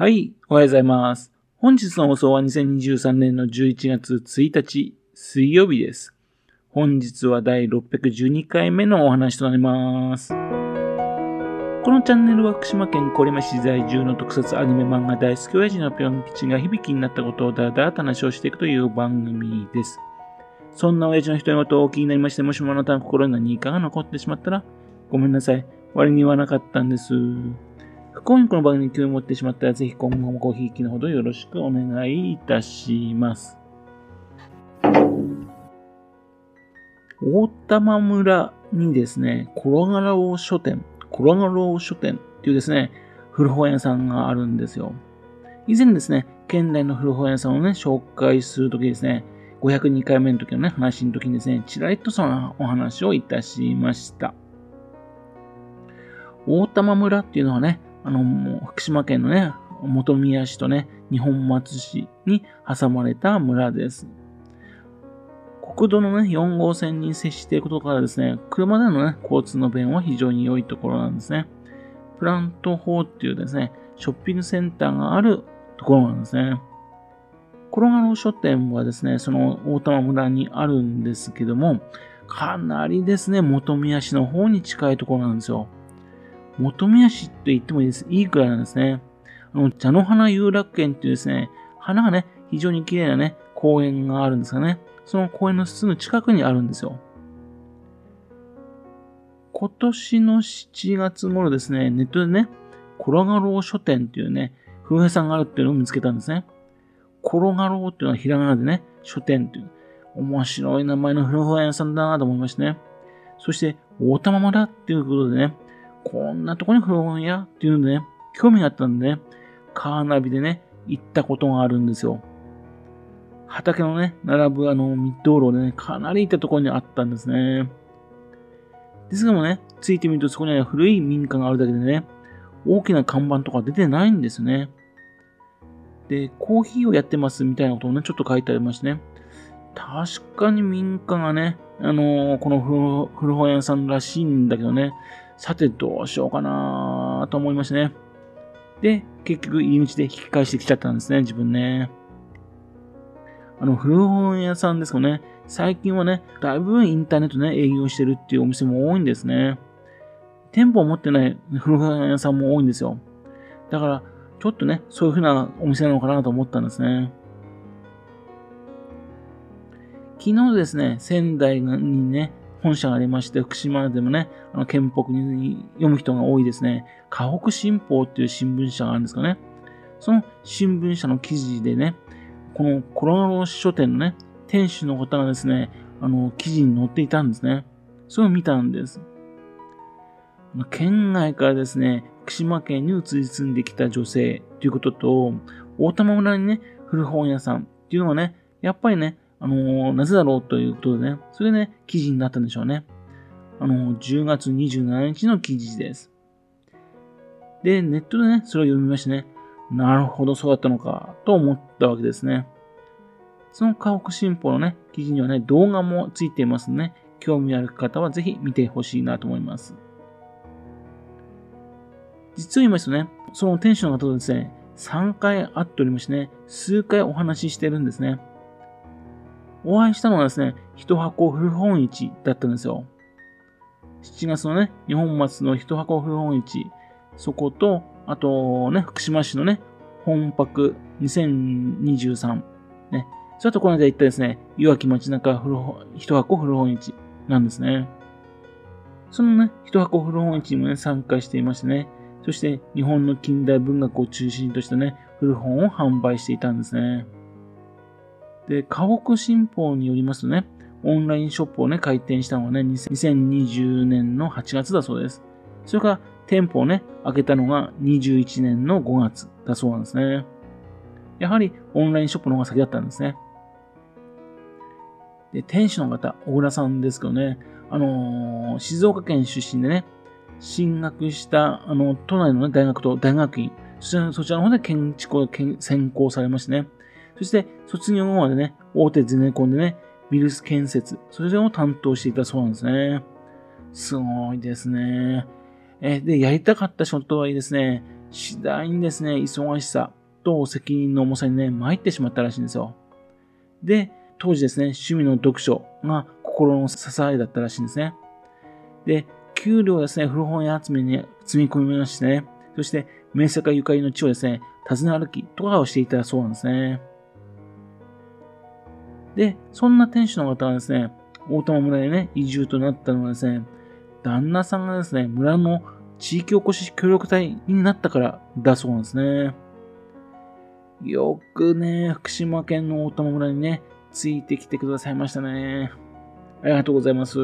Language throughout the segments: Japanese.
はい、おはようございます。本日の放送は2023年の11月1日水曜日です。本日は第612回目のお話となります。このチャンネルは福島県郡山市在住の特撮アニメ漫画大好き親父のぴょん吉が響きになったことをだらだらと話をしていくという番組です。そんな親父の独り言をお気になりまして、もしもあなたの心に何かが残ってしまったら、ごめんなさい。割に言わなかったんです。不幸にこの番組に興味を持ってしまったら、ぜひ今後もごひいきのほどよろしくお願いいたします。大玉村にですね、コロガロ書店、コロガロ書店っていうですね、古本屋さんがあるんですよ。以前ですね、県内の古本屋さんをね、紹介するときですね、502回目の時のね、話の時にですね、ちらりとそのお話をいたしました。大玉村っていうのはね、あの、もう福島県のね、本宮市とね、二本松市に挟まれた村です。国道のね、4号線に接していることからですね、車でのね、交通の便は非常に良いところなんですね。プラント4っていうですね、ショッピングセンターがあるところなんですね。コロガロ書店はですね、その大玉村にあるんですけども、かなりですね、本宮市の方に近いところなんですよ。本宮市と言ってもいいです。いいくらいなんですね。あの、茶の花遊楽園っていうですね、花がね、非常に綺麗なね、公園があるんですがね、その公園のすぐ近くにあるんですよ。今年の7月頃ですね、ネットでね、コロガロー書店っていうね、古本屋さんがあるっていうのを見つけたんですね。コロガローっていうのはひらがなでね、書店っていう、面白い名前の古本屋さんだなと思いましてね。そして、大玉村っていうことでね、こんなとこに古本屋っていうのでね、興味があったんでね、カーナビでね、行ったことがあるんですよ。畑のね、並ぶあの、密道路でね、かなり行ったところにあったんですね。ですがもね、ついてみるとそこには古い民家があるだけでね、大きな看板とか出てないんですね。で、コーヒーをやってますみたいなことをね、ちょっと書いてありましてね。確かに民家がね、あのーこの古本屋さんらしいんだけどね、さてどうしようかなと思いましてね。で、結局入り口で引き返してきちゃったんですね、自分ね。あの、古本屋さんですかね、最近はね、だいぶインターネットね、営業してるっていうお店も多いんですね。店舗を持ってない古本屋さんも多いんですよ。だから、ちょっとね、そういう風なお店なのかなと思ったんですね。昨日ですね、仙台にね、本社がありまして、福島でもね、あの、県北に読む人が多いですね、河北新報っていう新聞社があるんですかね。その新聞社の記事でね、このコロナロ書店のね、店主の方がですね、あの、記事に載っていたんですね。それを見たんです。県外からですね、福島県に移り住んできた女性ということと、大玉村にね、古本屋さんっていうのはね、やっぱりね、あのーなぜだろうということでね、それでね、記事になったんでしょうね。あのー10月27日の記事です。で、ネットでね、それを読みましてね、なるほど、そうだったのか、と思ったわけですね。その河北新報のね、記事にはね、動画もついていますので、ね、興味ある方はぜひ見てほしいなと思います。実を言いますとね、その店主の方とですね、3回会っておりましてね、数回お話ししてるんですね。お会いしたのはですね、一箱古本市だったんですよ。7月のね、日本松の一箱古本市、そこと、あとね、福島市のね、本泊2023、ね、そういうところで行ったですね、岩木町中古本一箱古本市なんですね。そのね、一箱古本市にもね、参加していましてね、そして日本の近代文学を中心としたね、古本を販売していたんですね。で、河北新報によりますとね、オンラインショップをね、開店したのはね、2020年の8月だそうです。それから店舗をね、開けたのが21年の5月だそうなんですね。やはりオンラインショップの方が先だったんですね。で、店主の方、小倉さんですけどね、あのー静岡県出身でね、進学した、あの、都内の、ね、大学と大学院、そちらの方で建築を専攻されましてね、そして卒業後までね、大手ゼネコンでね、ビルス建設、それを担当していたそうなんですね。すごいですね。えで、やりたかった仕事はいいですね。次第にですね、忙しさと責任の重さにね、参ってしまったらしいんですよ。で、当時ですね、趣味の読書が心の支えだったらしいんですね。で、給料をですね、古本屋集めに積み込みましてね、そして、名作ゆかりの地をですね、訪ね歩きとかをしていたそうなんですね。で、そんな店主の方はですね、大玉村へね、移住となったのはですね、旦那さんがですね、村の地域おこし協力隊になったからだそうなんですね。よくね、福島県の大玉村にね、ついてきてくださいましたね。ありがとうございます。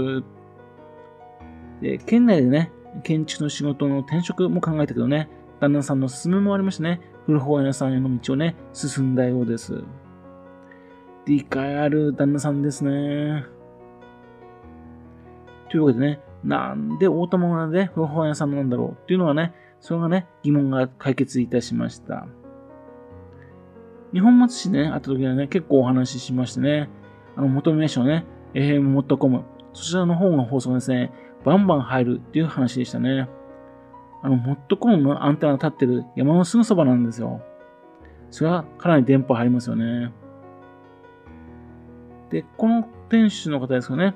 で、県内でね、建築の仕事の転職も考えたけどね、旦那さんの勧めもありましてね、古本屋さんへの道をね、進んだようです。理解ある旦那さんですね。というわけでね、なんで大玉村で古本屋さんなんだろうっていうのがね、それがね、疑問が解決いたしました。日本松市ね、会った時はね、結構お話ししましてね、あの、求めましょうね、fm.com、そちらの方が放送ですね、バンバン入るっていう話でしたね。あの、モットコムのアンテナが立ってる山のすぐそばなんですよ。それはかなり電波入りますよね。で、この店主の方ですよね。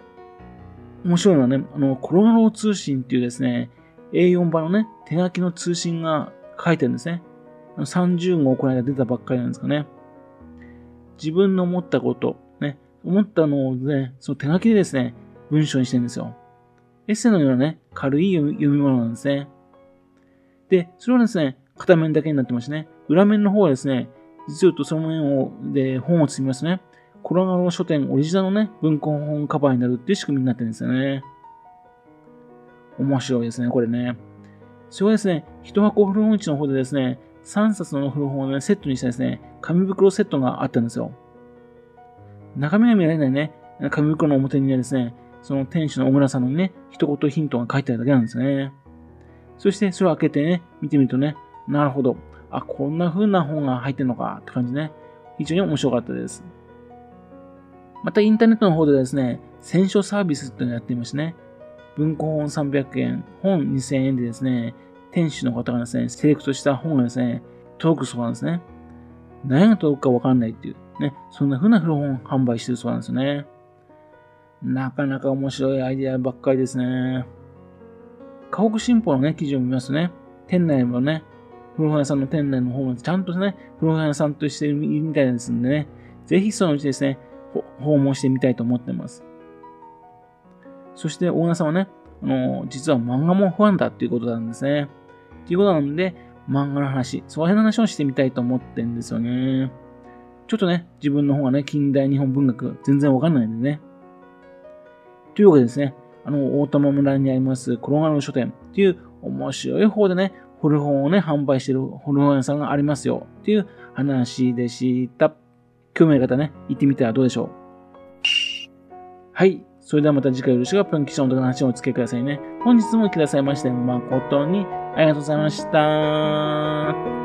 面白いのはね、あの、コロナロー通信っていうですね、A4 版のね、手書きの通信が書いてるんですね。30号この間出たばっかりなんですかね。自分の思ったこと、ね、思ったのをね、その手書きでですね、文章にしてるんですよ。エッセイのようなね、軽い読み物なんですね。で、それはですね、片面だけになってましてね、裏面の方はですね、実をとその面を、で、本を積みますね、コロナの書店オリジナルのね、文庫本カバーになるっていう仕組みになってるんですよね。面白いですね、これね。それはですね、一箱古本市の方でですね、3冊の古本を、ね、セットにしたですね、紙袋セットがあったんですよ。中身が見られないね、紙袋の表にはですね、その店主の小倉さんのね、一言ヒントが書いてあるだけなんですね。そしてそれを開けてね、見てみるとね、なるほど。あ、こんな風な本が入ってるのかって感じね。非常に面白かったです。またインターネットの方でですね、選書サービスっていうのをやっていましてね、文庫本300円、本2000円でですね、店主の方がですね、セレクトした本がですね、届くそうなんですね。何が届くかわかんないっていう、ね、そんな風な古本販売してるそうなんですよね。なかなか面白いアイデアばっかりですね。河北新報のね、記事を見ますとね、店内もね、古本屋さんの店内の方もちゃんとね、古本屋さんとしているみたいですんでね、ぜひそのうちですね、訪問してみたいと思ってます。そして、オーナーさんはね、あの、実は漫画もファンだっていうことなんですね。っていうことなんで、漫画の話、その辺の話をしてみたいと思ってんですよね。ちょっとね、自分の方がね、近代日本文学全然わかんないんでね。というわけでですね、あの、大友村にあります、転がる書店っていう面白い方でね、古本をね、販売してる古本屋さんがありますよっていう話でした。興味ある方ね、行ってみてはどうでしょう。はい。それではまた次回よろしくぴょん吉祥の話をお付けくださいね。本日も来てくださいまして誠にありがとうございました。